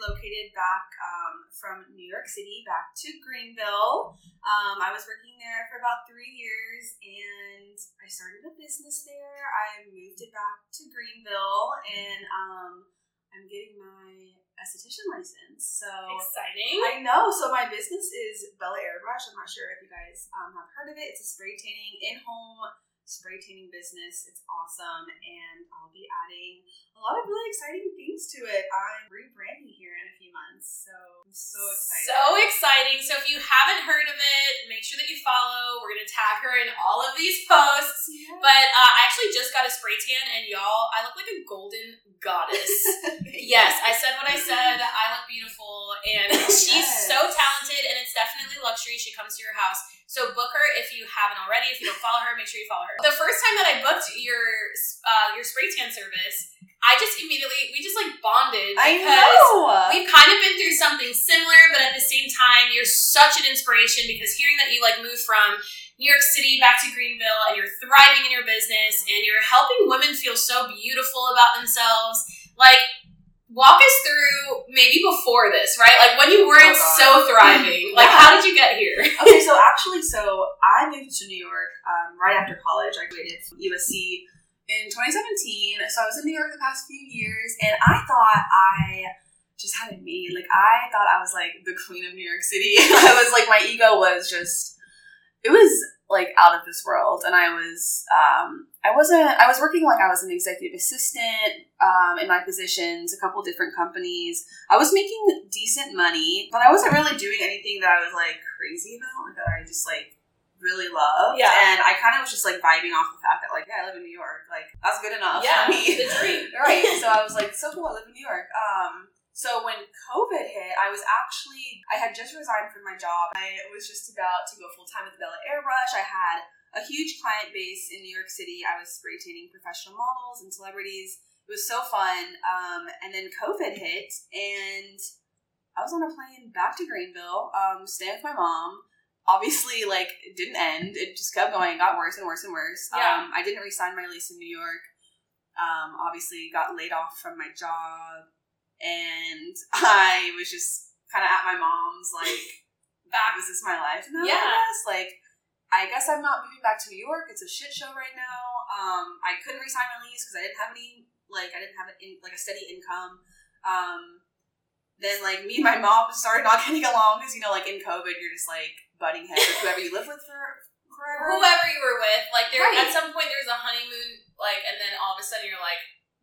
relocated back um, from New York City back to Greenville. Um, I was working there for about three years and I started a business there. I moved it back to Greenville and um, I'm getting my esthetician license. So exciting! I know. So my business is Bella Airbrush. I'm not sure if you guys um, have heard of it. It's a spray tanning in home spray tanning business. It's awesome, and I'll be adding a lot of really exciting things to it. I'm rebranding here in a few months, so I'm so excited. So exciting! So if you haven't heard of it, make sure that you follow. We're gonna tag her in all of these posts. Yeah. But uh, I actually just got a spray tan, and y'all, I look like a golden goddess. yes, I said what I said. I look beautiful, and she's already. If you don't follow her, make sure you follow her. The first time that I booked your uh, your spray tan service, I just immediately we just like bonded because I know. we've kind of been through something similar, but at the same time, you're such an inspiration because hearing that you like moved from New York City back to Greenville and you're thriving in your business and you're helping women feel so beautiful about themselves, like walk us through maybe before this, right? Like when you weren't oh so thriving. Like yeah. how did you get here? okay, so actually, so I moved to New York um, right after college. I graduated from USC in 2017. So I was in New York the past few years, and I thought I just had it made. Like I thought I was like the queen of New York City. I was like my ego was just it was like out of this world. And i was um, i wasn't i was working like i was an executive assistant um, in my positions a couple different companies. I was making decent money but i wasn't really doing anything that i was like crazy about like that i just like really loved. Yeah. And i kind of was just like vibing off the fact that like yeah i live in new york. Like that's good enough yeah for me. the dream. Right. So i was like so cool i live in new york. Um so when COVID hit, I was actually I had just resigned from my job. I was just about to go full time with Bella Airbrush. I had a huge client base in New York City. I was spray tanning professional models and celebrities. It was so fun. Um, and then COVID hit, and I was on a plane back to Greenville, um, staying with my mom. Obviously, like it didn't end. It just kept going. It got worse and worse and worse. Yeah. Um, I didn't resign my lease in New York. Um, obviously, got laid off from my job and I was just kind of at my mom's like, "Back, is this my life?" No, yeah. I guess like I guess I'm not moving back to New York. It's a shit show right now. Um, I couldn't resign my lease because I didn't have any like I didn't have in, like a steady income. Um, then like me and my mom started not getting along because you know like in COVID you're just like butting heads with whoever you live with for forever. Whoever you were with, like there right. at some point there was a honeymoon, like, and then all of a sudden you're like,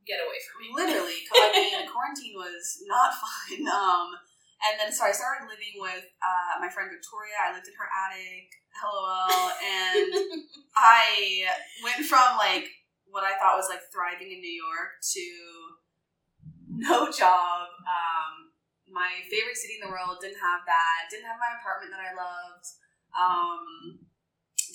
get away from me. Literally, I mean, quarantine was not fun. Um, and then so I started living with uh, my friend Victoria. I lived in her attic. LOL. And I went from like what I thought was like thriving in New York to no job. Um, my favorite city in the world didn't have that. Didn't have my apartment that I loved. Um,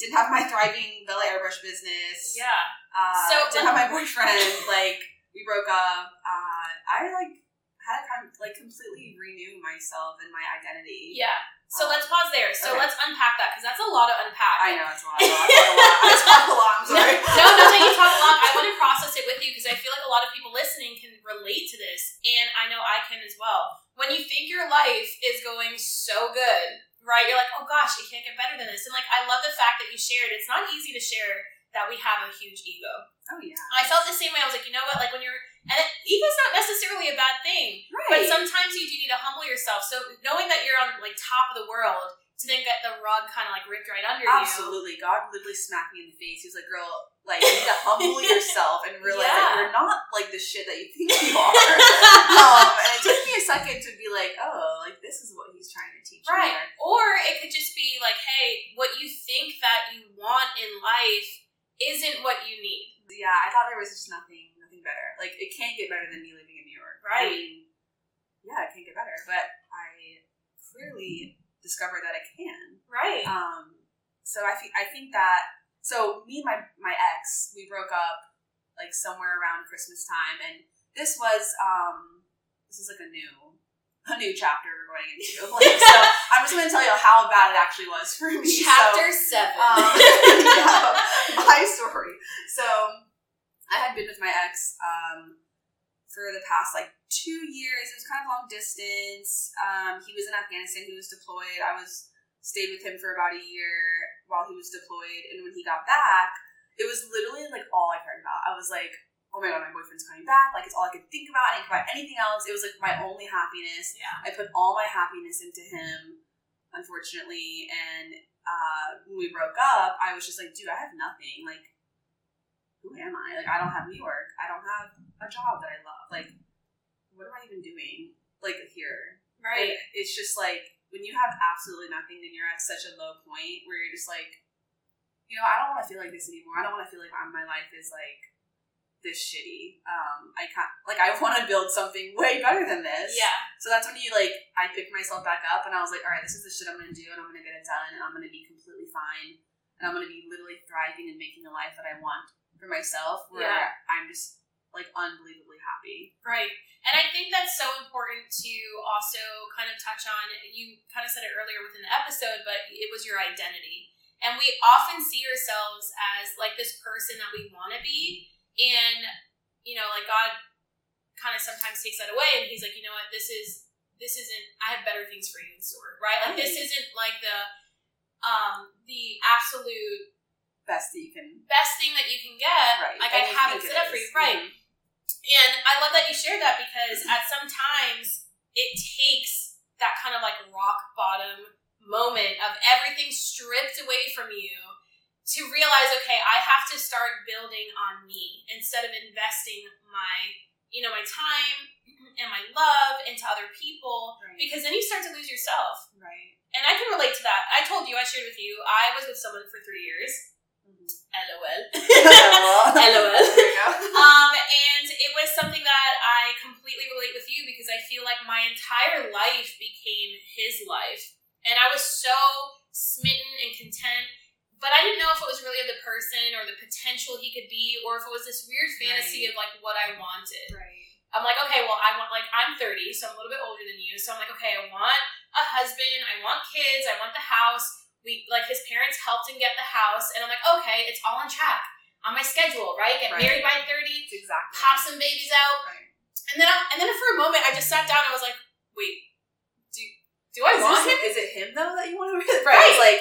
didn't have my thriving Bella Airbrush business. Yeah. Uh, so didn't have my boyfriend. like we broke up. Uh, I like had to of like completely renew myself and my identity. Yeah. So um, let's pause there. So okay. let's unpack that because that's a lot to unpack. I know it's a lot. I talk a lot. I talk a lot. I'm sorry. No, no, no. You talk a lot. I want to process it with you because I feel like a lot of people listening can relate to this, and I know I can as well. When you think your life is going so good, right? You're like, oh gosh, it can't get better than this. And like, I love the fact that you shared. It's not easy to share that we have a huge ego. Oh yeah. I felt the same way. I was like, you know what? Like when you're and it, ego's not necessarily a bad thing, right? But sometimes you do need to humble yourself. So knowing that you're on like top of the world, to then get the rug kind of like ripped right under Absolutely. you. Absolutely. God literally smacked me in the face. He was like, girl, like, you need to humble yourself and realize yeah. that you're not like the shit that you think you are. um, and it took me a second to be like, oh, like, this is what he's trying to teach right. me. Right. Or it could just be like, hey, what you think that you want in life isn't what you need. Yeah, I thought there was just nothing nothing better. Like it can't get better than me living in New York. Right. I mean, yeah, it can't get better. But I clearly discovered that it can. Right. Um so I think I think that so me and my my ex, we broke up like somewhere around Christmas time and this was um this is like a new a new chapter we're going into. Like, so I'm just gonna tell you how bad it actually was for me. Chapter so, seven. um, yeah, my story. So I had been with my ex um, for the past like two years. It was kind of long distance. Um, he was in Afghanistan. He was deployed. I was stayed with him for about a year while he was deployed. And when he got back, it was literally like all I cared about. I was like, oh my god, my boyfriend's coming back. Like it's all I could think about. I didn't think about anything else. It was like my only happiness. yeah. I put all my happiness into him, unfortunately. And uh, when we broke up, I was just like, dude, I have nothing. Like, who am I? Like, I don't have New York. I don't have a job that I love. Like, what am I even doing? Like, here. Right. And it's just like, when you have absolutely nothing and you're at such a low point where you're just like, you know, I don't want to feel like this anymore. I don't want to feel like I'm, my life is like this shitty. Um, I can't, like, I want to build something way better than this. Yeah. So that's when you like I picked myself back up and I was like, all right, this is the shit I'm gonna do and I'm gonna get it done and I'm gonna be completely fine and I'm gonna be literally thriving and making the life that I want for myself where Yeah. I'm just like unbelievably happy. Right. And I think that's so important to also kind of touch on. You kind of said it earlier within the episode, but it was your identity. And we often see ourselves as like this person that we want to be. And, you know, like God kind of sometimes takes that away and he's like, you know what, this is, this isn't, I have better things for you in store, right? Like this isn't like the, um, the absolute Best that you can best thing that you can get. right. Like And I have it set up for you, right? Mhm. And I love that you shared that because at some times it takes that kind of like rock bottom moment of everything stripped away from you to realize, okay, I have to start building on me instead of investing my, you know, my time and my love into other people Right. because then you start to lose yourself. Right. And I can relate to that. I told you, I shared with you, I was with someone for three years. Mhm. LOL. LOL. LOL. There you go. um, and it was something that I completely relate with you because I feel like my entire life became his life. And I was so smitten and content, but I didn't know if it was really the person or the potential he could be, or if it was this weird fantasy Right. of like what I wanted. Right. I'm like, okay, well, I want, like, I'm 30, so I'm a little bit older than you. So I'm like, okay, I want a husband, I want kids, I want the house. We, like, his parents helped him get the house. And I'm like, okay, it's all on track, on my schedule, right? Get Right. married by 30, It's exactly. pop some babies out. Right. And then, I, and then for a moment, I just sat down and I was like, wait, do, do I Is, want him? is it him though that you want to? Right. I was like,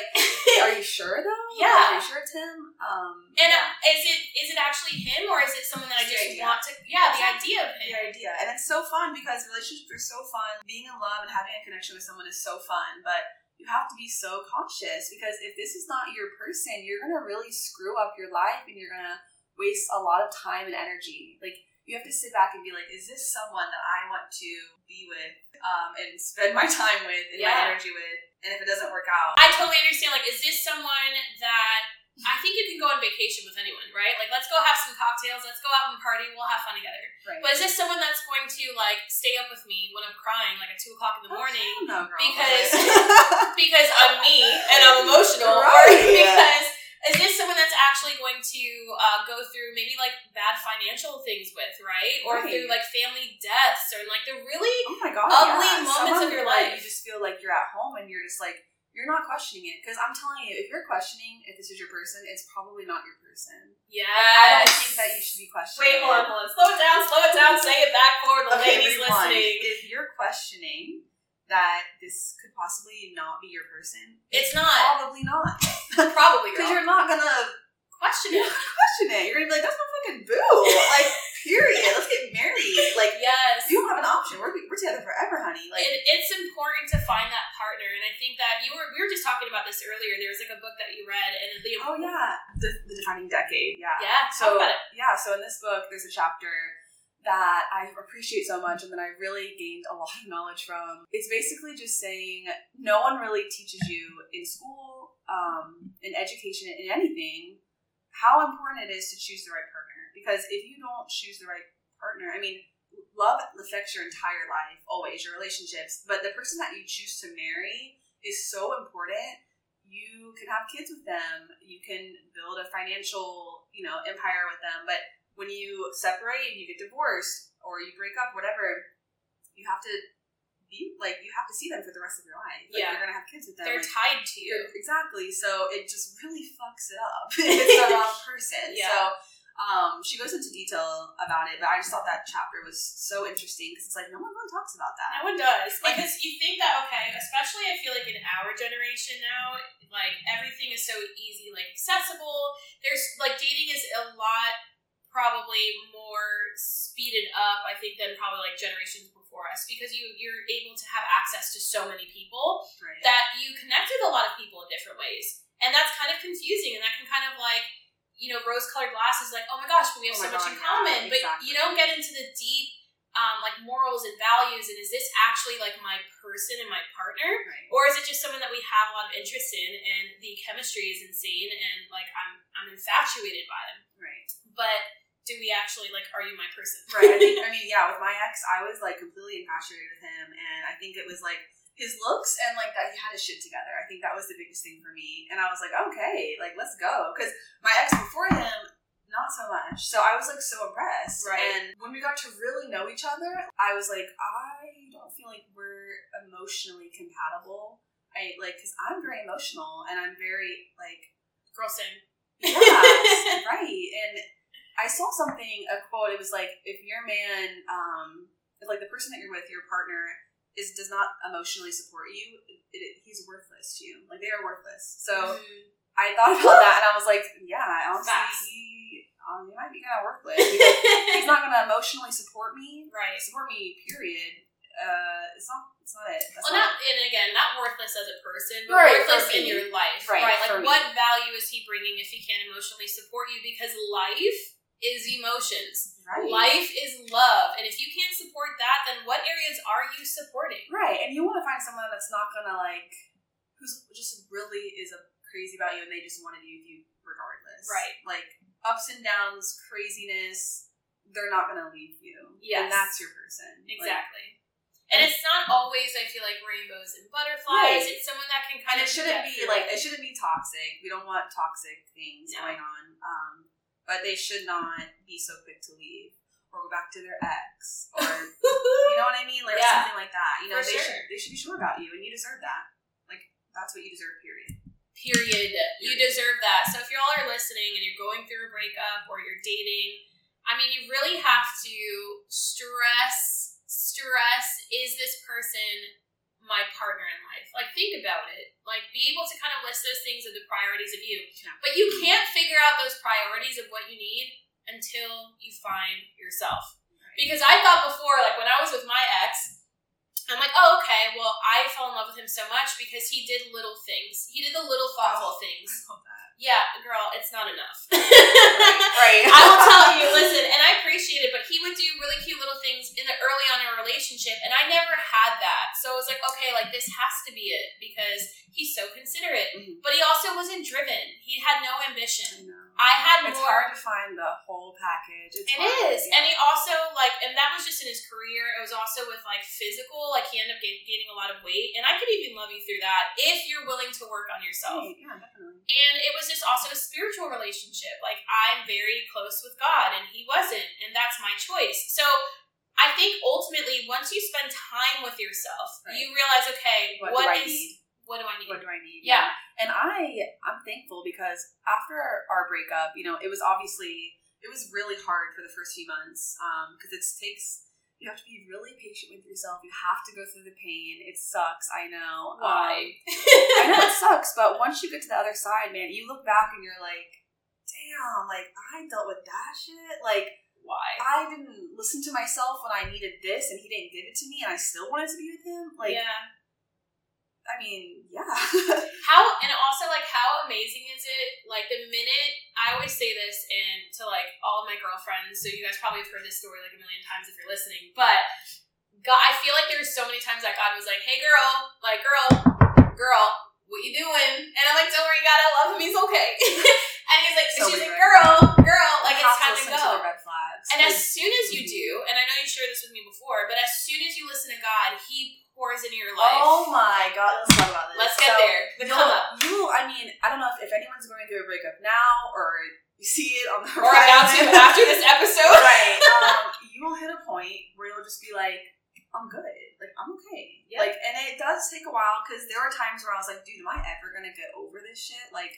are you sure though? Yeah. Are you sure it's him? Um, And yeah. uh, is it is it actually him or is it someone that I It's just idea. want to? Yeah, the idea of him. The idea. And it's so fun because relationships are so fun. Being in love and having a connection with someone is so fun, but you have to be so cautious because if this is not your person, you're gonna really screw up your life and you're gonna waste a lot of time and energy. Like you have to sit back and be like, is this someone that I want to be with um, and spend my time with and Yeah. my energy with? And if it doesn't work out, I totally understand. Like, is this someone that I think you can go on vacation with anyone, right? Like, let's go have some cocktails, let's go out and party, we'll have fun together. right? But is this someone that's going to like stay up with me when I'm crying, like at two o'clock in the oh, morning, no, girl. because- because I'm me and I'm emotional, or because is this someone that's actually going to uh, go through maybe like bad financial things with, right? Or Right. through like family deaths or like the really oh my god, ugly yeah. moments of your life. You just feel like you're at home and you're just like you're not questioning it because I'm telling you, if you're questioning if this is your person, it's probably not your person. yes. I don't think that you should be questioning. Wait, hold on, hold on. Slow it down, slow it down. Say it back for the Okay, ladies listening. If you're questioning that this could possibly not be your person, It's not probably not probably because you're not gonna question it. question it. You're gonna be like, that's my fucking boo. Like, period. Let's get married. Like, Yes. you don't have an option. We're we're together forever, honey. Like, it, it's important to find that partner, and I think that you were we were just talking about this earlier. There was like a book that you read, and the oh yeah, the, the defining decade. Yeah. yeah. So talk about it. yeah, so in this book, there's a chapter that I appreciate so much, and that I really gained a lot of knowledge from. It's basically just saying no one really teaches you in school, um, in education, in anything, how important it is to choose the right partner. Because if you don't choose the right partner, I mean, love affects your entire life, always your relationships. But the person that you choose to marry is so important you can have kids with them you can build a financial you know empire with them but when you separate and you get divorced or you break up, whatever, you have to be like you have to see them for the rest of your life. Like, Yeah. you're gonna have kids with them. They're like, tied to you. exactly. So it just really fucks it up. it's the wrong person. Yeah. So um, she goes into detail about it, but I just thought that chapter was so interesting because it's like no one really talks about that. No one does. Like- Because you think that, okay, especially I feel like in our generation now, like everything is so easy, like accessible. There's like dating is a lot probably more speeded up, I think, than probably like generations before us because you you're able to have access to so many people Right. that you connect with a lot of people in different ways. And that's kind of confusing and that can kind of like, you know, rose colored glasses like, oh my gosh, but we have Oh so much God, in yeah, common. But you don't get into the deep um, like morals and values and is this actually like my person and my partner? right. Or is it just someone that we have a lot of interest in and the chemistry is insane and like I'm I'm infatuated by them. Right. But do we actually like are you my person? Right. I think. I mean, yeah. With my ex, I was like completely infatuated with him, and I think it was like his looks and like that he had his shit together. I think that was the biggest thing for me, and I was like, okay, like let's go, because my ex before him. Not so much. So I was like so impressed. Right. And when we got to really know each other, I was like, I don't feel like we're emotionally compatible. I like, because I'm very emotional and I'm very like, Girl sing. yes, right. And I saw something, a quote. It was like, if your man, um, if like the person that you're with, your partner, is does not emotionally support you, it, it, he's worthless to you. Like they are worthless. So Mhm. I thought about that, and I was like, yeah, honestly, Facts. he, um, he might be kind of worthless. Because he's not going to emotionally support me. right. Support me. Period. Uh, it's not. It's not it. That's Well, not and again, not worthless as a person, but Right, worthless in your life, Right, right? for Like, me. what value is he bringing if he can't emotionally support you? Because life is emotions. right. Life is love, and if you can't support that, then what areas are you supporting? Right, and you want to find someone that's not gonna like, who's just really is a crazy about you, and they just want to be with you regardless. Right. Like ups and downs, craziness, they're not gonna leave you. Yes. and that's your person. Like, Exactly. and it's not always, I feel like, rainbows and butterflies. Right. It's someone that can kind and of it shouldn't be like it. it shouldn't be toxic. We don't want toxic things No. going on. Um, but they should not be so quick to leave or go back to their ex or you know what I mean, like Yeah. something like that. You know, For they sure. should they should be sure about you, and you deserve that. Like that's what you deserve. Period. Period. You deserve that. So if you all are listening and you're going through a breakup or you're dating, I mean, you really have to stress, stress, is this person my partner in life? Like, think about it. Like, be able to kind of list those things of the priorities of you. Yeah. But you can't figure out those priorities of what you need until you find yourself. Because I thought before, like when I was with my ex, I'm like, oh, okay, well, I fell in love with him so much because he did little things. He did the little thoughtful things. Yeah, girl, it's not enough. right. I will tell you, listen, and I appreciate it, but he would do really cute little things in the early on in a relationship, and I never had that. So I was like, okay, like this has to be it because he's so considerate. Mhm. But he also wasn't driven. He had no ambition. I. I had It's more. hard to find the whole package. It's It is, yeah. and he also like, and that was just in his career. It was also with like physical. Like he ended up ga- gaining a lot of weight, and I could even love you through that if you're willing to work on yourself. Yeah, definitely. And it was just also a spiritual relationship. Like I'm very close with God, and he wasn't, and that's my choice. So I think ultimately, once you spend time with yourself, Right. you realize, okay, What, what do I need? what do I need? What do I need? Yeah. And I, I'm thankful because after our breakup, you know, it was obviously it was really hard for the first few months um, because it takes. You have to be really patient with yourself. You have to go through the pain. It sucks. I know. Why? Um, I know it sucks, but once you get to the other side, man, you look back and you're like, damn, like I dealt with that shit. Like Why? I didn't listen to myself when I needed this, and he didn't give it to me, and I still wanted to be with him. Like, yeah. I mean, yeah. How and also like how amazing is it? Like the minute I always say this and to like all of my girlfriends, so you guys probably have heard this story like a million times if you're listening, but God, I feel like there's so many times that God was like, "Hey, girl, like girl, girl, what you doing?" And I'm like, "Don't worry, God, I love him. He's okay." and he's like, So "She's like, girl, girl, like it's time to go." The red flags. And as soon as you do, and I know you shared this with me before, but as soon as you listen to God, He pours into your life. oh my god, let's talk about this. Let's get So, there. The come up. You, I mean, I don't know if, if anyone's going through a breakup now or you see it on the or about to horizon. after this episode. right. Um, you will hit a point where you'll just be like, I'm good. Like, I'm okay. Yeah. Like, and it does take a while because there were times where I was like, dude, am I ever going to get over this shit? Like,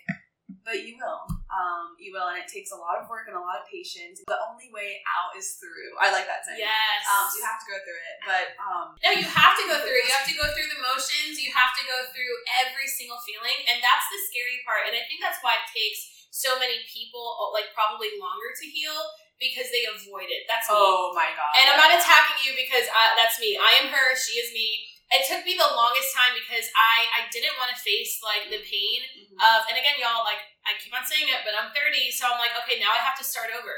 but you will. Um, you will. And it takes a lot of work and a lot of patience. The only way out is through. I like that saying. Yes. Um, so you have to go through it. But, um, No, you have to go through it. You have to go through the motions. You have to go through every single feeling. And that's the scary part. And I think that's why it takes so many people, like, probably longer to heal because they avoid it. That's me. oh my God. And I'm not attacking you because I, that's me. I am her. She is me. It took me the longest time because I, I didn't want to face, like, the pain Mhm. of, and again, y'all, like, I keep on saying it, but I'm 30, so I'm like, okay, now I have to start over.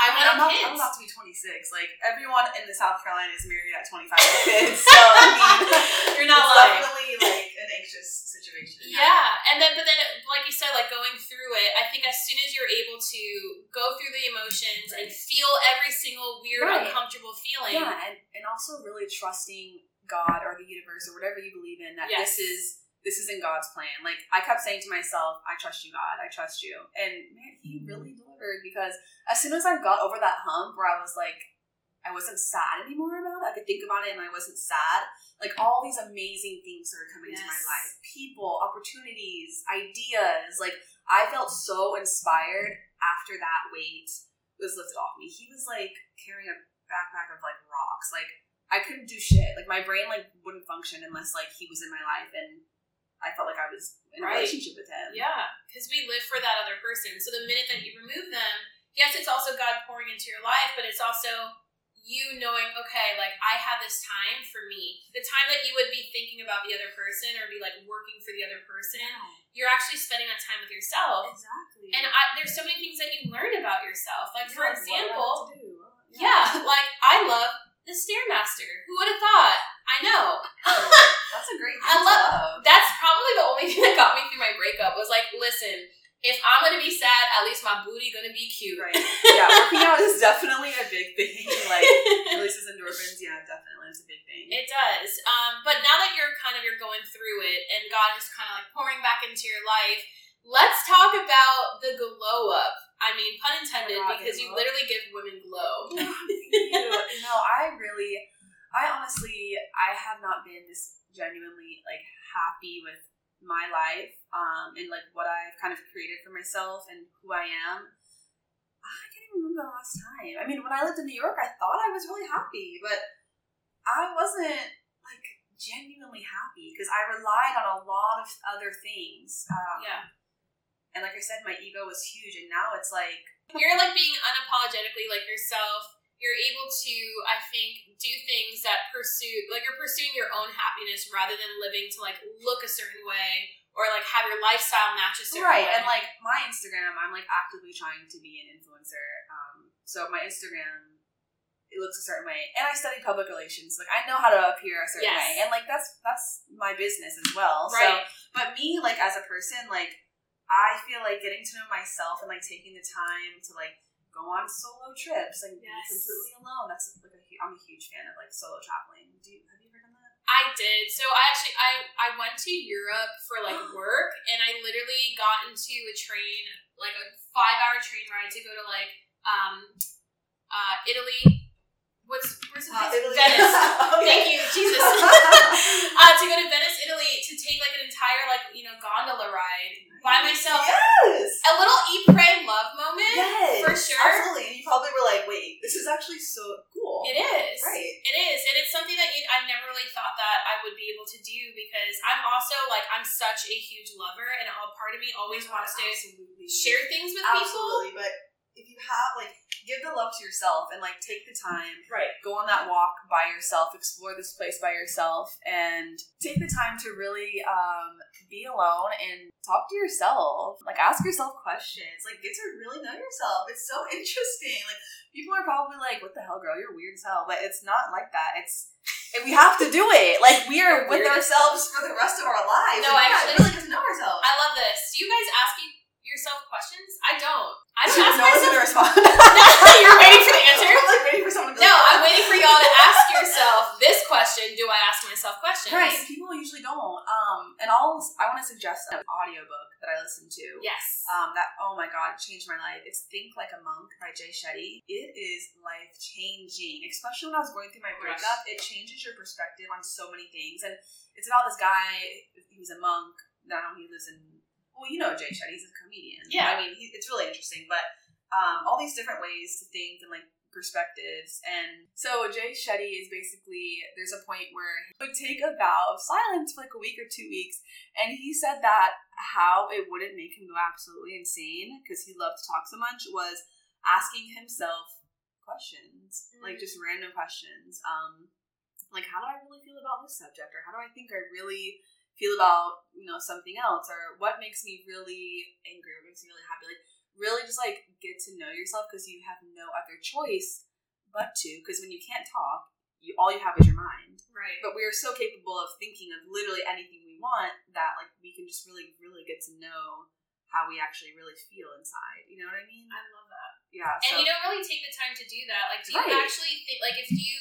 I want I'm, kids. I'm about to be 26. Like, everyone in the South Carolina is married at 25 with kids. So, I mean, You're not it's lying. definitely like an anxious situation. Yeah, and then but then like you said, like going through it, I think as soon as you're able to go through the emotions and feel every single weird, Right. uncomfortable feeling. Yeah, and, and also really trusting God or the universe or whatever you believe in that Yes. this is this is in God's plan. Like I kept saying to myself, I trust you, God, I trust you. And man, he mm-hmm. really delivered because as soon as I got over that hump where I was like I wasn't sad anymore about it, I could think about it and I wasn't sad. Like all these amazing things started coming into my life. People, opportunities, ideas. Like I felt so inspired after that weight was lifted off me. He was like carrying a backpack of like rocks. Like I couldn't do shit. Like my brain like wouldn't function unless like he was in my life and I felt like I was in a Right. relationship with him. Yeah, because we live for that other person. So the minute that you remove them, yes, it's also God pouring into your life, but it's also you knowing, okay, like I have this time for me. The time that you would be thinking about the other person or be like working for the other person, you're actually spending that time with yourself. Exactly. And I, there's so many things that you learn about yourself. Like for Yeah, what do I have example, do? yeah, like I love the Stairmaster. Who would have thought? I know. That's a great I love-. That's probably the only thing that got me through my breakup was like, listen, if I'm gonna be sad, at least my booty gonna be cute. Right. Yeah, working out is definitely a big thing. Like releases endorphins, yeah, definitely it's a big thing. It does. Um, but now that you're kind of you're going through it and God is kind of like pouring back into your life, let's talk about the glow up. I mean, pun intended, Oh God, because you literally give women glow. No, I really, I honestly, I have not been this genuinely like happy with my life um, and like what I've kind of created for myself and who I am. I can't even remember the last time. I mean, when I lived in New York, I thought I was really happy, but I wasn't like genuinely happy because I relied on a lot of other things. Um, Yeah. And like I said, my ego was huge, and now it's like You're like being unapologetically like yourself. You're able to, I think, do things that pursue, like you're pursuing your own happiness rather than living to like look a certain way or like have your lifestyle match a certain right way. and like my instagram i'm like actively trying to be an influencer um so my instagram it looks a certain way and i study public relations like i know how to appear a certain Yes. way and like that's that's my business as well right. so but me like as a person like i feel like getting to know myself and like taking the time to like go on solo trips and Yes. be completely alone that's like a i'm a huge fan of like solo traveling do you have you ever done that I did. So I actually I I went to Europe for like work and I literally got into a train, like a five hour train ride to go to like um uh Italy. What's where's the Uh. Italy. Venice. Okay. Thank you, Jesus. uh, to go to Venice, Italy to take like an entire like, you know, gondola ride by myself. yes A little eat pray love moment. Yes, for sure. Absolutely. And you probably were like, wait, this is actually so cool. It is. Right. It is. And it's something that you, I never really thought that I would be able to do because I'm also like, I'm such a huge lover and a part of me always wants to Absolutely. share things with people. Absolutely. But if you have, like, give the love to yourself and, like, take the time, Right. go on that walk by yourself, explore this place by yourself, and take the time to really um, be alone and talk to yourself. Like, ask yourself questions. Like, get to really know yourself. It's so interesting. Like, people are probably like, what the hell, girl? You're weird as hell. But it's not like that. It's and we have to do it. Like we are with ourselves for the rest of our lives. No, Like, actually- gotta really get to know ourselves. I love this. You guys ask y- yourself questions? I don't. I don't no ask one's myself. gonna respond. You're waiting for the answer? I'm like waiting for someone to. No, I'm waiting for y'all to ask yourself this question. Do I ask myself questions? Right, people usually don't. Um, and I'll I want to suggest an audiobook that I I listen to. Yes. Um, that oh my god, changed my life. It's Think Like a Monk by Jay Shetty. It is life changing, especially when I was going through my breakup. It changes your perspective on so many things, and it's about this guy. He was a monk. Now he lives in. Well, you know Jay Shetty. He's a comedian. Yeah. I mean, he, it's really interesting, but um, all these different ways to think and like perspectives. And so Jay Shetty is basically there's a point where he would take a vow of silence for like a week or two weeks, and he said that how it wouldn't make him go absolutely insane because he loved to talk so much was asking himself questions, like Mm. just random questions. Um, like how do I really feel about this subject, or how do I think I really feel about you know something else, or what makes me really angry, or makes me really happy, like really just like get to know yourself because you have no other choice but to because when you can't talk you all you have is your mind right. but we are so capable of thinking of literally anything we want that like we can just really really get to know how we actually really feel inside you know what i mean I love that. yeah And so you don't really take the time to do that. Like, do you Right. actually think, like, if you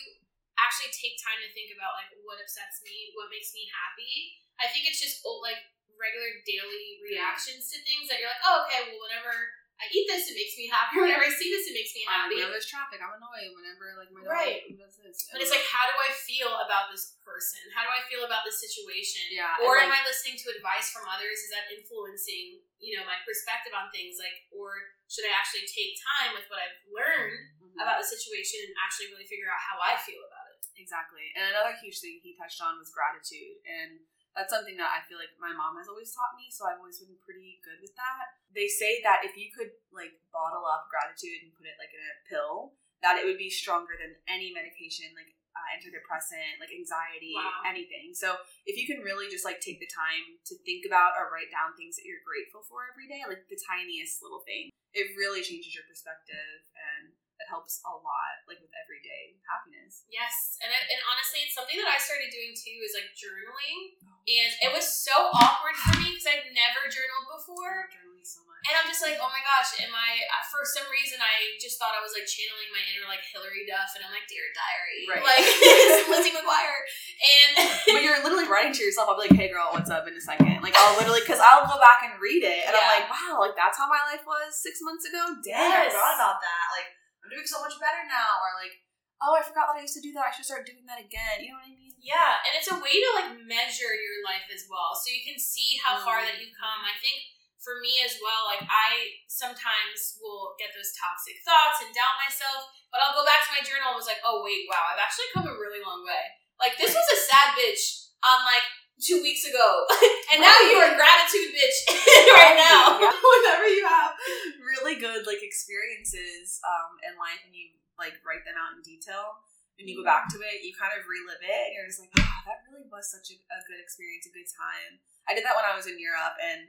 actually take time to think about, like, what upsets me, what makes me happy, I think it's just, oh, like, regular daily reactions to things that you're like, oh, okay, well, whenever I eat this, it makes me happy. Whenever I see this, it makes me happy. whenever there's traffic i'm annoyed whenever like my dog Right. does this But it's like, how do I feel about this person? How do I feel about this situation? Yeah, Or and, am I listening to advice from others? Is that influencing you know, my perspective on things? Like, or should I actually take time with what I've learned Mhm. about the situation and actually really figure out how I feel about it? Exactly. And another huge thing he touched on was gratitude. And that's something that I feel like my mom has always taught me, so I've always been pretty good with that. They say that if you could like bottle up gratitude and put it like in a pill, that it would be stronger than any medication, like uh, antidepressant, like anxiety, Wow. anything. So if you can really just like take the time to think about or write down things that you're grateful for every day, like the tiniest little thing, it really changes your perspective and it helps a lot, like with everyday happiness. Yes, and it, and honestly, it's something that I started doing too is like journaling, Oh, and it was so awkward for me because I've never journaled before. journaling so much. And I'm just like, oh my gosh, am I? uh, For some reason, I just thought I was like channeling my inner like Hilary Duff, and I'm like, dear diary, Right. like Lizzie McGuire, and but you're literally writing to yourself. I'll be like, "Hey, girl, what's up?" In a second, like I'll literally because I'll go back and read it, and I'm like, "Wow, like that's how my life was six months ago." Dang, I Yes. forgot about that. Like I'm doing so much better now, or like, "Oh, I forgot that I used to do that. I should start doing that again." You know what I mean? Yeah, and it's a way to like measure your life as well, so you can see how far Mm. that you've come. I think for me as well, like I sometimes will get those toxic thoughts and doubt myself, but I'll go back to my journal and was like, oh wait, wow, I've actually come a really long way. Like this was a sad bitch on like two weeks ago, and now you're a gratitude bitch right now. Whenever you have really good like experiences um, in life, and you like write them out in detail, and you go back to it, you kind of relive it, and you're just like, "Wow, that really was such a, a good experience, a good time." I did that when I was in Europe, and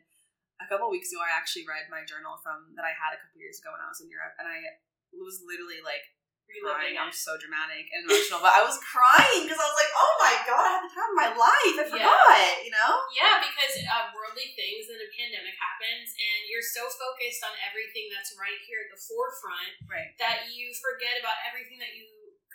a couple weeks ago, I actually read my journal from that I had a couple years ago when I was in Europe, and I was literally like Reliving crying. I'm so dramatic and emotional, but I was crying because I was like, "Oh my god, I had the time of my life. I Yeah. forgot," you know. Yeah, because uh, worldly things and a pandemic happens, and you're so focused on everything that's right here at the forefront Right. that you forget about everything that you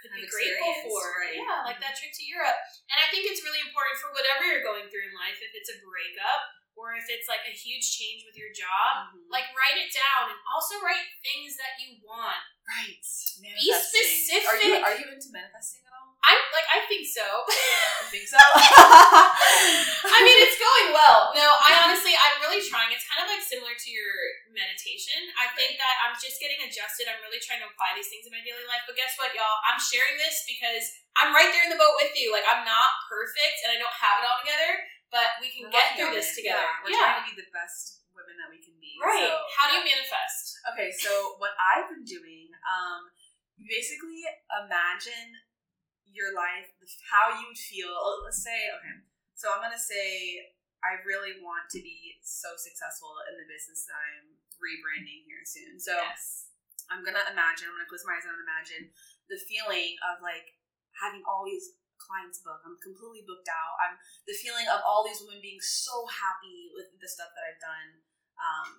could be grateful for. right. Yeah, like that trip to Europe. And I think it's really important for whatever you're going through in life, if it's a breakup or if it's like a huge change with your job, Mhm. like write it down and also write things that you want. Right. Be specific. Are you are you into manifesting at all? I like I think so. I think so. I mean, it's going well. No, I honestly, I'm really trying. It's kind of like similar to your meditation. I think that I'm just getting adjusted. I'm really trying to apply these things in my daily life. But guess what, y'all? I'm sharing this because I'm right there in the boat with you. Like, I'm not perfect and I don't have it all together, but we can We're get through this together. Yeah, we're Yeah. trying to be the best women that we can be. Right. So, How do you manifest? Okay, so what I've been doing, um, basically imagine your life, how you would feel. oh, Let's say, okay, so I'm gonna say I really want to be so successful in the business that I'm rebranding here soon. So yes. I'm gonna imagine. I'm gonna close my eyes and imagine the feeling of like having all these clients book. I'm completely booked out. I'm the feeling of all these women being so happy with the stuff that I've done. Um,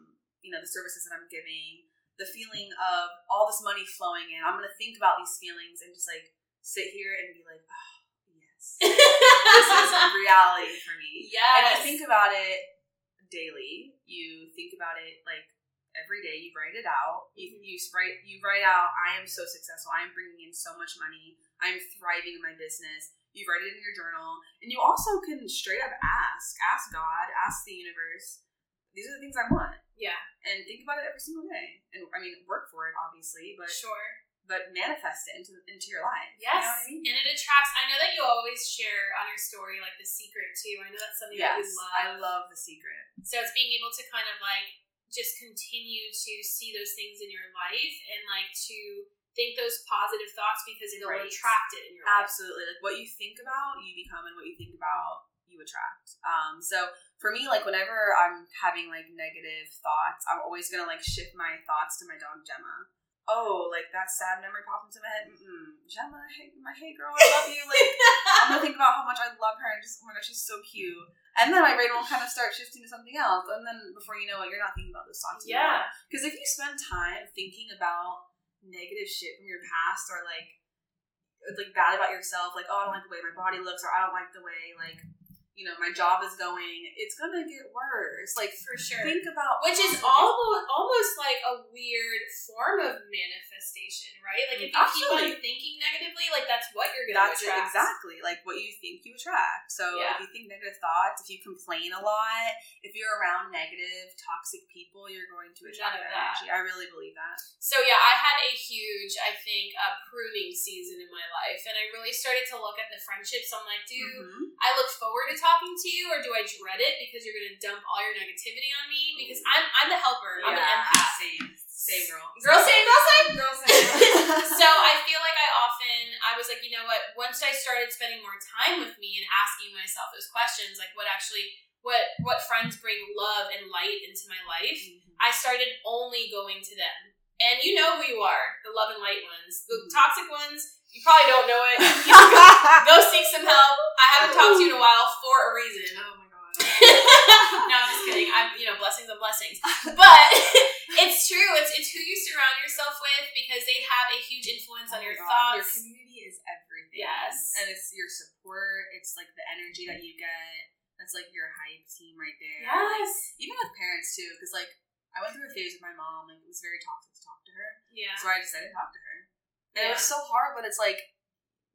you know, the services that I'm giving. The feeling of all this money flowing in. I'm gonna think about these feelings and just like sit here and be like, oh yes, this is reality for me. And yes. I think about it daily. You think about it like every day. You write it out. You, Mhm. you write you write out. I am so successful. I am bringing in so much money. I am thriving in my business. You write it in your journal, and you also can straight up ask, ask God, ask the universe. These are the things I want, Yeah, and think about it every single day. And I mean, work for it, obviously, but sure. But manifest it into into your life. Yes, you know I mean? and it attracts. I know that you always share on your story like the secret too. I know that's something that you love. I love the secret. So it's being able to kind of like just continue to see those things in your life and like to think those positive thoughts because it'll Right. attract it in your life. Absolutely. Like what you think about, you become, and what you think about, you attract. Um, so for me, like whenever I'm having like negative thoughts, I'm always gonna like shift my thoughts to my dog Gemma. Oh, like that sad memory popped into my head. Mm-mm. Gemma, hey, my hey girl, I love you. Like I'm gonna think about how much I love her and just oh my god, she's so cute. And then my brain will kind of start shifting to something else. And then before you know it, you're not thinking about those thoughts anymore. Yeah. Because if you spend time thinking about negative shit from your past or like like bad about yourself, like oh I don't like the way my body looks or I don't like the way like you know my job is going, it's gonna get worse. Like For sure. think about Which is almost almost like a weird form of manifestation, right? Like if you keep on thinking negatively, like that's what you're gonna that's it, attract. exactly like what you think you attract. So Yeah. if you think negative thoughts, if you complain a lot, if you're around negative, toxic people, you're going to attract that energy. I really believe that. So yeah, I had a huge, I think, uh, pruning season in my life, and I really started to look at the friendships. I'm like, do Mhm. I look forward to talking to you, or do I dread it because you're going to dump all your negativity on me? Because I'm I'm the helper. I'm an empath. Same, same girl. Girl same, girl same. girl same. so I feel like I often I was like, you know what? Once I started spending more time with me and asking myself those questions, like what actually what what friends bring love and light into my life, I started only going to them. And you know who you are, the love and light ones. The Mhm. toxic ones, you probably don't know it. You know, go, go seek some help. I haven't talked to you in a while for a reason. oh my god. no, I'm just kidding. I'm, you know, blessings and blessings. But it's true. It's it's who you surround yourself with because they have a huge influence oh on Oh my your God, thoughts. Your community is everything. Yes. And it's your support, it's like the energy that you get. That's like your hype team right there. yes. Even with parents too, because like I went through a phase with my mom, like it was very toxic to talk to her. Yeah. So I decided to talk to her. And it was so hard, but it's like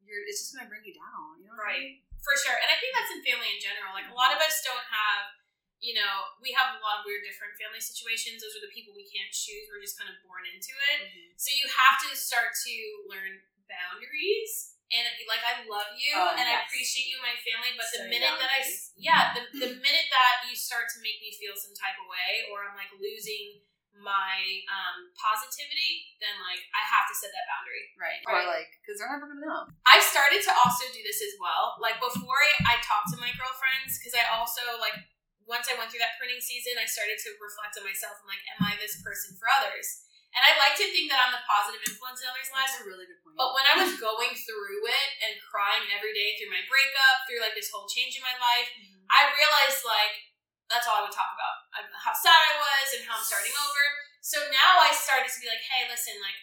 you're it's just gonna bring you down, you know I Right. mean? For sure. And I think that's in family in general. Like a lot of us don't have, you know, we have a lot of weird different family situations. Those are the people we can't choose. We're just kind of born into it. Mm-hmm. So you have to start to learn boundaries. And like I love you Oh, and I appreciate you, my family, but the Setting minute that I yeah, the, the minute that you start to make me feel some type of way or I'm like losing my um, positivity, then like I have to set that boundary. Right. Right. Or like, because they're never gonna know. I've started to also do this as well. Like before I, I talk to my girlfriends, because I also like once I went through that pruning season, I started to reflect on myself and like, am I this person for others? And I like to think that I'm the positive influence in others' lives. That's a really good point. But when I was going through it and crying every day through my breakup, through like this whole change in my life, Mhm. I realized like that's all I would talk about. Um, how sad I was and how I'm starting over. So now I started to be like, hey, listen, like,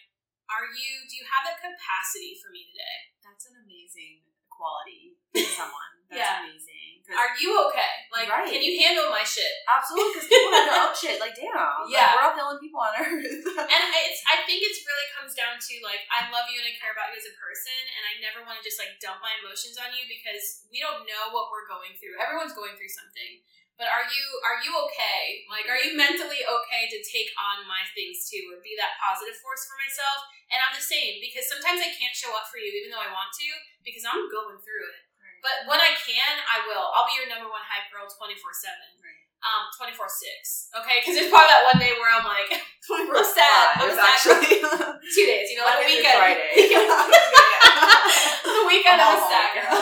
are you? Do you have the capacity for me today? That's an amazing quality in someone. That's Yeah. amazing. Are you okay? Like, Right. can you handle my shit? Absolutely, because people have their own shit. Like, damn. Like, Yeah. we're all the only people on earth. And it's, I think it's really comes down to like, I love you and I care about you as a person, and I never want to just like dump my emotions on you because we don't know what we're going through. Everyone's going through something. But are you are you okay? Like, are you mentally okay to take on my things too, or be that positive force for myself? And I'm the same because sometimes I can't show up for you even though I want to because I'm going through it. But when I can, I will. I'll be your number one hype girl 24 7. Right. Um, 24 6. Okay? Because there's probably that one day where I'm like, I'm sad. I'm sad. actually. two days, you know, like a weekend. Friday. the weekend I'm a I'm sad girl.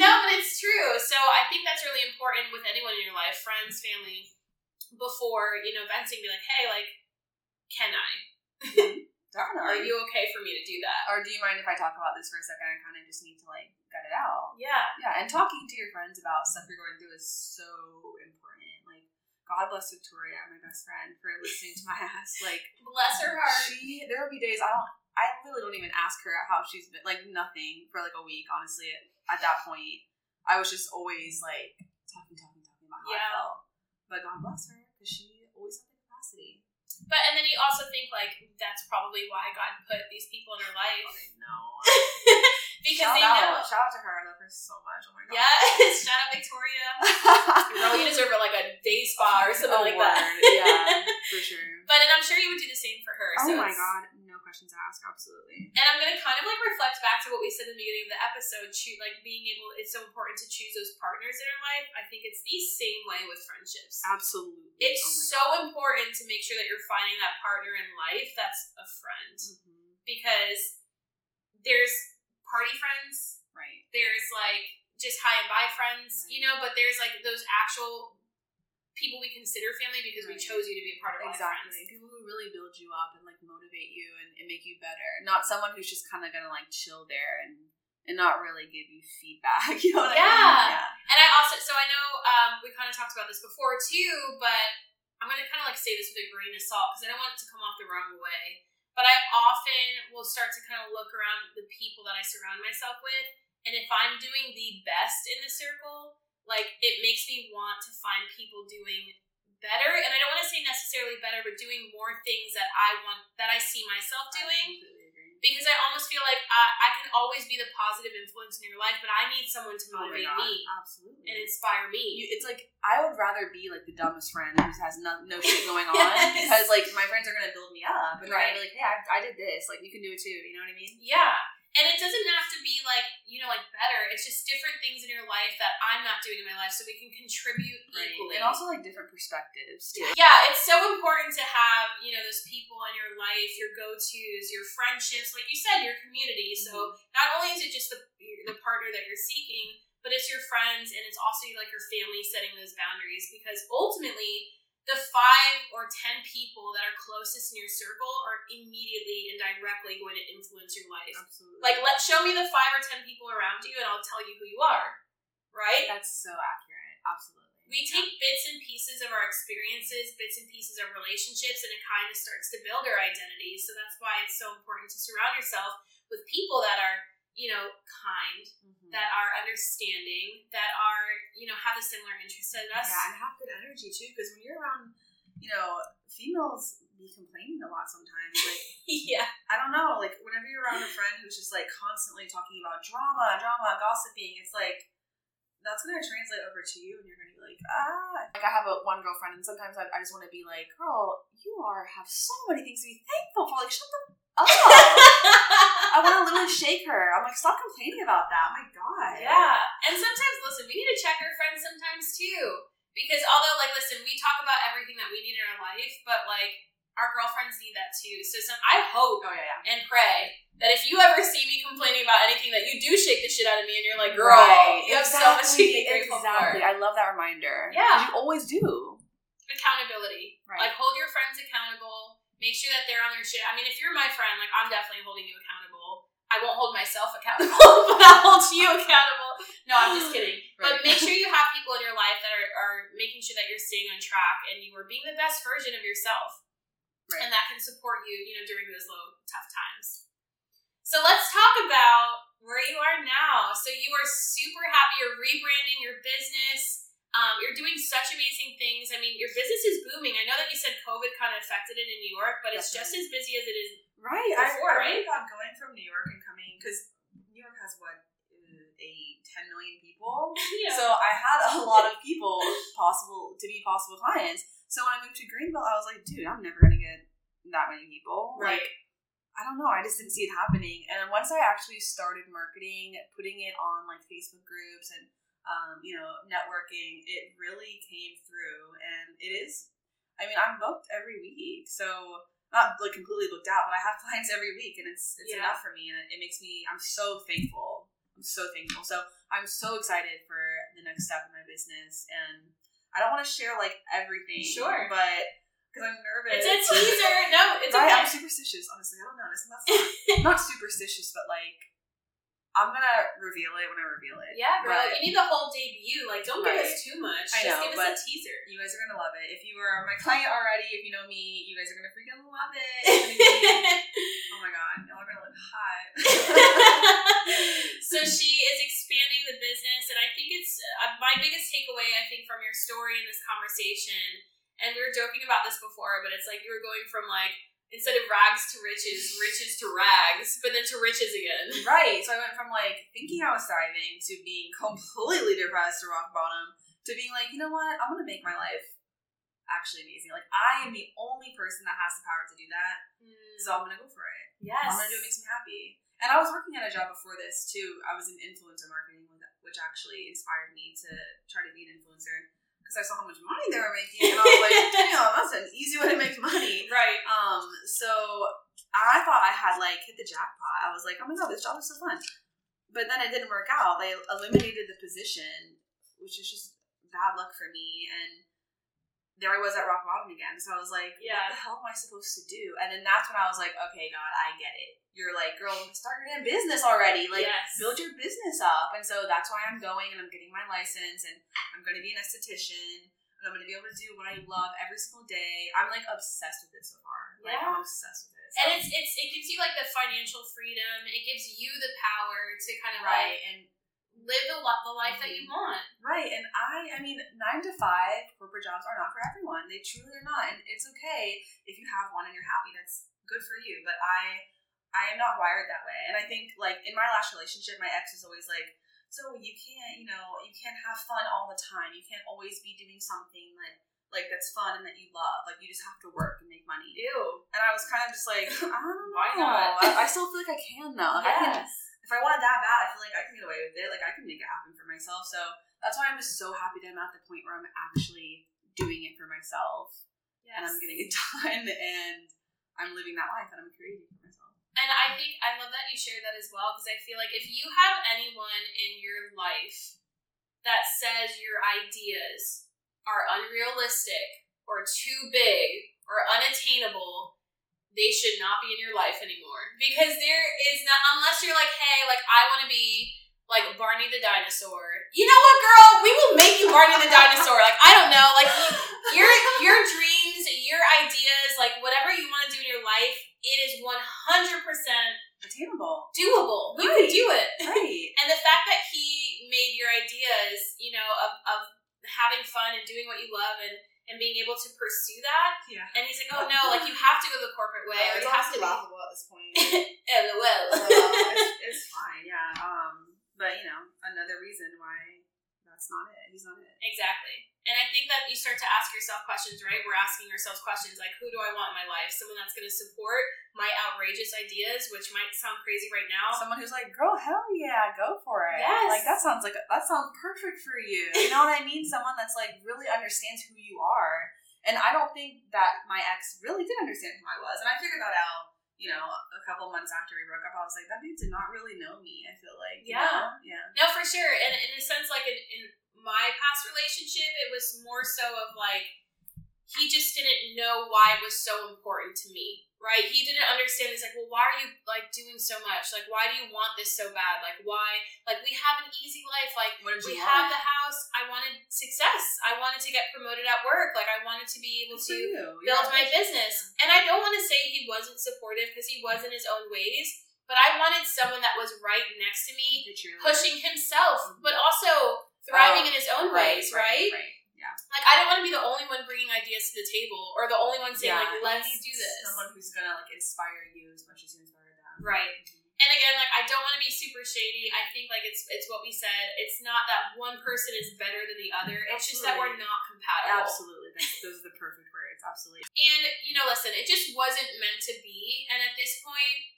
no, but it's true. So I think that's really important with anyone in your life, friends, family, before, you know, venting, be like, hey, like, can I? Mm-hmm. Definitely. Are you okay for me to do that? Or do you mind if I talk about this for a second? I kind of just need to like gut it out. Yeah. Yeah, and talking to your friends about stuff you're going through is so important. Like, God bless Victoria, my best friend, for listening to my ass. Like, Bless her heart. she, there will be days I don't, I literally don't even ask her how she's been. Like, nothing for like a week. Honestly, at, at that point, I was just always like talking, talking, talking about how Yeah. I felt. But God bless her because she always had the capacity. But and then you also think like that's probably why God put these people in her life No. because shout they out, know. Shout out to her. I love her so much. Oh my god. Yeah, shout out Victoria. Girl, you deserve like a day spa or something like that. yeah, for sure. But and I'm sure you would do the same for her. Oh so my god, no questions asked. Absolutely. And I'm gonna kind of like reflect back to what we said in the beginning of the episode. Choo- like being able, it's so important to choose those partners in our life. I think it's the same way with friendships. Absolutely. It's oh so important to make sure that you're finding that partner in life that's a friend Mhm. because there's party friends, Right. there's like just hi and bye friends, you know, but there's like those actual people we consider family because we chose you to be a part of our Exactly. People who really build you up and like motivate you and, and make you better. Not someone who's just kind of gonna like chill there and and not really give you feedback. You know what I mean? Yeah. And I also, so I know um, we kind of talked about this before too, but I'm going to kind of like say this with a grain of salt because I don't want it to come off the wrong way. But I often will start to kind of look around the people that I surround myself with. And if I'm doing the best in the circle, like it makes me want to find people doing better. And I don't want to say necessarily better, but doing more things that I want, that I see myself doing because I almost feel like I, I can always be the positive influence in your life, but I need someone to Oh motivate God, me Absolutely. and inspire me. you, it's like I would rather be like the dumbest friend who has no, no shit going on Yes. because like my friends are gonna build me up and they're Right. gonna be like, hey, I, I did this, like you can do it too. You know what I mean? yeah. And it doesn't have to be like, you know, like better. It's just different things in your life that I'm not doing in my life so we can contribute equally. And also like different perspectives too. yeah, it's so important to have, you know, those people in your life, your go-tos, your friendships, like you said, your community. So mm-hmm. not only is it just the the partner that you're seeking, but it's your friends and it's also like your family setting those boundaries because ultimately the five or ten people that are closest in your circle are immediately and directly going to influence your life. Absolutely. Like let show me the five or ten people around you and I'll tell you who you are. Right? that's so accurate. Absolutely. We take bits and pieces of our experiences, bits and pieces of relationships, and it kind of starts to build our identity. So that's why it's so important to surround yourself with people that are, you know, kind, Mhm. that are understanding, that are, you know, have a similar interest as us. Yeah, and have good energy too. Because when you're around, you know, females be complaining a lot sometimes. Like yeah. I don't know, like whenever you're around a friend who's just like constantly talking about drama, drama, gossiping, it's like that's gonna translate over to you, and you're gonna be like, ah. Like I have a one girlfriend, and sometimes I, I just want to be like, girl, you are have so many things to be thankful for. Like shut the Oh. up. I want to literally shake her. I'm like, stop complaining about that. Oh my god. Yeah. And sometimes, listen, we need to check our friends sometimes too. Because although, like, listen, we talk about everything that we need in our life, but like, our girlfriends need that too. So some, I hope Oh yeah, yeah. and pray that if you ever see me complaining about anything, that you do shake the shit out of me and you're like, girl, Right. you have so much to be Exactly, grateful exactly. for. I love that reminder. Yeah, you always do. Accountability. Right. Like, hold your friends accountable. Make sure that they're on their shit. I mean, if you're my friend, like, I'm definitely holding you accountable. I won't hold myself accountable, but I'll hold you accountable. No, I'm just kidding. But make sure you have people in your life that are, are making sure that you're staying on track and you are being the best version of yourself. Right. And that can support you, you know, during those low, tough times. So let's talk about where you are now. So you are super happy. You're rebranding your business. Um, you're doing such amazing things. I mean, your business is booming. I know that you said COVID kind of affected it in New York, but it's just as busy as it is. Right. I, Before, I really right? thought going from New York and coming because New York has what uh, a ten million people. know. So I had a lot of people possible to be possible clients. So when I moved to Greenville, I was like, dude, I'm never gonna get that many people. right. Like, I don't know. I just didn't see it happening. And then once I actually started marketing, putting it on like Facebook groups and um, you know networking, it really came through. And it is. I mean, I'm booked every week, so not like completely booked out, but I have clients every week, and it's it's Yeah. enough for me, and it, it makes me. I'm so thankful. I'm so thankful. So I'm so excited for the next step in my business, and I don't want to share like everything, Sure. but because I'm nervous. It's a teaser. No, it's right, okay. I'm superstitious. Honestly, I don't know. It's not, not superstitious, but like I'm gonna reveal it when I reveal it. Yeah, bro. But, you need the whole debut. Like, don't right. give us too much. I Just know, give us a teaser. You guys are gonna love it. If you are my client already, if you know me, you guys are gonna freaking love it. oh my god, y'all are gonna look hot. so she is expanding the business, and I think it's uh, my biggest takeaway. I think from your story and this conversation, and we were joking about this before, but it's like you were going from like instead of rags to riches, riches to rags, but then to riches again. Right. So I went from like thinking I was thriving to being completely depressed to rock bottom to being like, you know what? I'm gonna make my life actually amazing. Like I am the only person that has the power to do that. Hmm. So I'm gonna go for it. yes, I'm gonna do what makes me happy. And I was working at a job before this too. I was in influencer marketing, which actually inspired me to try to be an influencer because I saw how much money they were making, and I was like, "Damn, that's an easy way to make money." right. Um, so I thought I had like hit the jackpot. I was like, "Oh my god, this job is so fun," but then it didn't work out. They eliminated the position, which is just bad luck for me, and there I was at rock bottom again. So I was like, Yeah. what the hell am I supposed to do? And then that's when I was like, okay, God, I get it. You're like, girl, start your damn business already. Like, yes. build your business up. And so that's why I'm going and I'm getting my license and I'm going to be an esthetician and I'm going to be able to do what I love every single day. I'm like obsessed with it so far. Like, Yeah. I'm obsessed with it. So. and it's it's it gives you like the financial freedom. It gives you the power to kind of right. like And live the, the life that you mm-hmm. want. Right, and I, I mean, nine to five corporate jobs are not for everyone. They truly are not, and it's okay if you have one and you're happy. That's good for you. But I, I am not wired that way, and I think like in my last relationship, my ex was always like, "So you can't, you know, you can't have fun all the time. You can't always be doing something like." Like that's fun and that you love. Like you just have to work and make money. Ew. And I was kind of just like, I don't know. Why not? I, I still feel like I can though. Like, I can Yes. If I want it that bad, I feel like I can get away with it. Like I can make it happen for myself. So that's why I'm just so happy that I'm at the point where I'm actually doing it for myself and I'm getting it done and I'm living that life that I'm creating for myself. And I think I love that you shared that as well because I feel like if you have anyone in your life that says your ideas are unrealistic or too big or unattainable, they should not be in your life anymore. Because there is not, unless you're like, hey, like, I want to be like Barney the dinosaur. You know what, girl? We will make you Barney the dinosaur. Like, I don't know. Like, you, your your dreams, your ideas, like whatever you want to do in your life, it is one hundred percent Attainable. doable. We Right. can do it. Right. And the fact that he made your ideas, you know, of, of having fun and doing what you love and, and being able to pursue that, Yeah. and he's like, oh no, like you have to go the corporate way, or you have to be. laughable at this point. LOL. it's, it's fine, yeah. Um, but you know, another reason why that's not it. He's not it. Exactly. And I think that you start to ask yourself questions, right? We're asking ourselves questions like, who do I want in my life? Someone that's going to support my outrageous ideas, which might sound crazy right now. Someone who's like, "Girl, hell yeah, go for it!" Yes. like that sounds like that sounds perfect for you. You know what I mean? Someone that's like really understands who you are. And I don't think that my ex really did understand who I was, and I figured that out. You know, a couple months after we broke up, I was like, that dude did not really know me. I feel like, you Yeah. know? yeah, No, for sure. And in a sense, like in, in my past relationship, it was more so of like, he just didn't know why it was so important to me, right? He didn't understand. He's like, well, why are you like doing so much? Like, why do you want this so bad? Like, why? Like, we have an easy life. Like, we you have want? the house. I wanted success. I wanted to get promoted at work. Like, I wanted to be able to build Yeah. my business. And I don't want to say he wasn't supportive because he was in his own ways, but I wanted someone that was right next to me, pushing himself, but also thriving Oh, in his own ways, right? Right. Yeah. Like I don't want to be the only one bringing ideas to the table or the only one saying yeah. like let's do this. Someone who's gonna like inspire you as much as you inspire them. Right. Mm-hmm. And again, like I don't want to be super shady. I think like it's it's what we said. It's not that one person is better than the other. It's just that we're not compatible. Absolutely. That's, those are the perfect words. Absolutely. And you know, listen, it just wasn't meant to be. And at this point,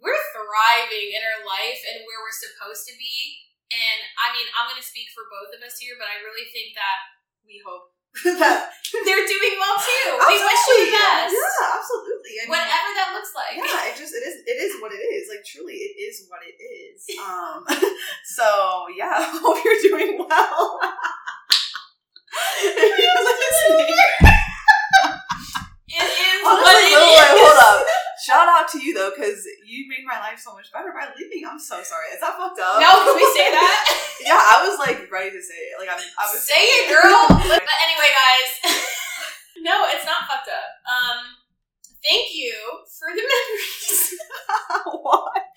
we're thriving in our life and where we're supposed to be. And I mean, I'm going to speak for both of us here, but I really think that We hope that they're doing well too. We wish you the best. Yeah, absolutely. I mean, Whatever that looks like. yeah, it just it is it is what it is. Like truly, it is what it is. Um, so yeah, hope you're doing well. If you're listening. It is Honestly, what it wait, wait, hold up. Shout out to you though, because you made my life so much better by leaving. I'm so sorry. Is that fucked up? No, can we say that? yeah, I was like ready to say it. Like I'm, I was Say it, girl. But anyway, guys. no, it's not fucked up. Um, thank you for the memories. what?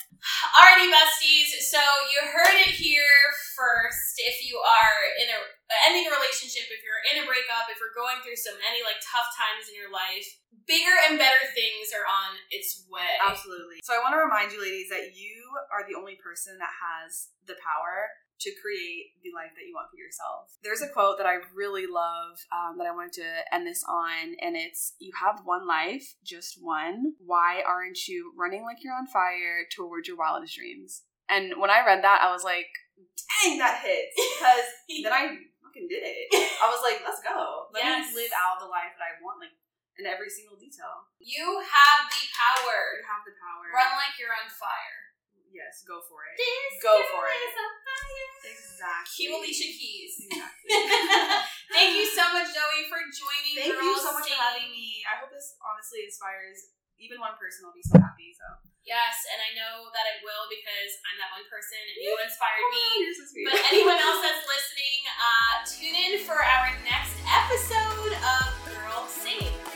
Alrighty, besties. So you heard it here first. If you are in a ending a relationship, if you're in a breakup, if you're going through some any like tough times in your life, bigger and better things are on its way. Absolutely. So I want to remind you, ladies, that you are the only person that has the power to create the life that you want for yourself. There's a quote that I really love um, that I wanted to end this on, and it's You have one life, just one. Why aren't you running like you're on fire towards your wildest dreams? And when I read that, I was like, dang, that hits. Because then I fucking did it. I was like, let's go. Let Yes. me live out the life that I want, like in every single detail. You have the power. You have the power. Run like you're on fire. Yes, go for it. This go for it. Exactly. Key Alicia Keys. Exactly. Thank you so much, Zoe, for joining. Thank you so much for having me. I hope this honestly inspires even one person. I'll be so happy. So. Yes, and I know that it will because I'm that one person and you inspired me. But anyone else that's listening, uh, tune in for our next episode of Girl Safe.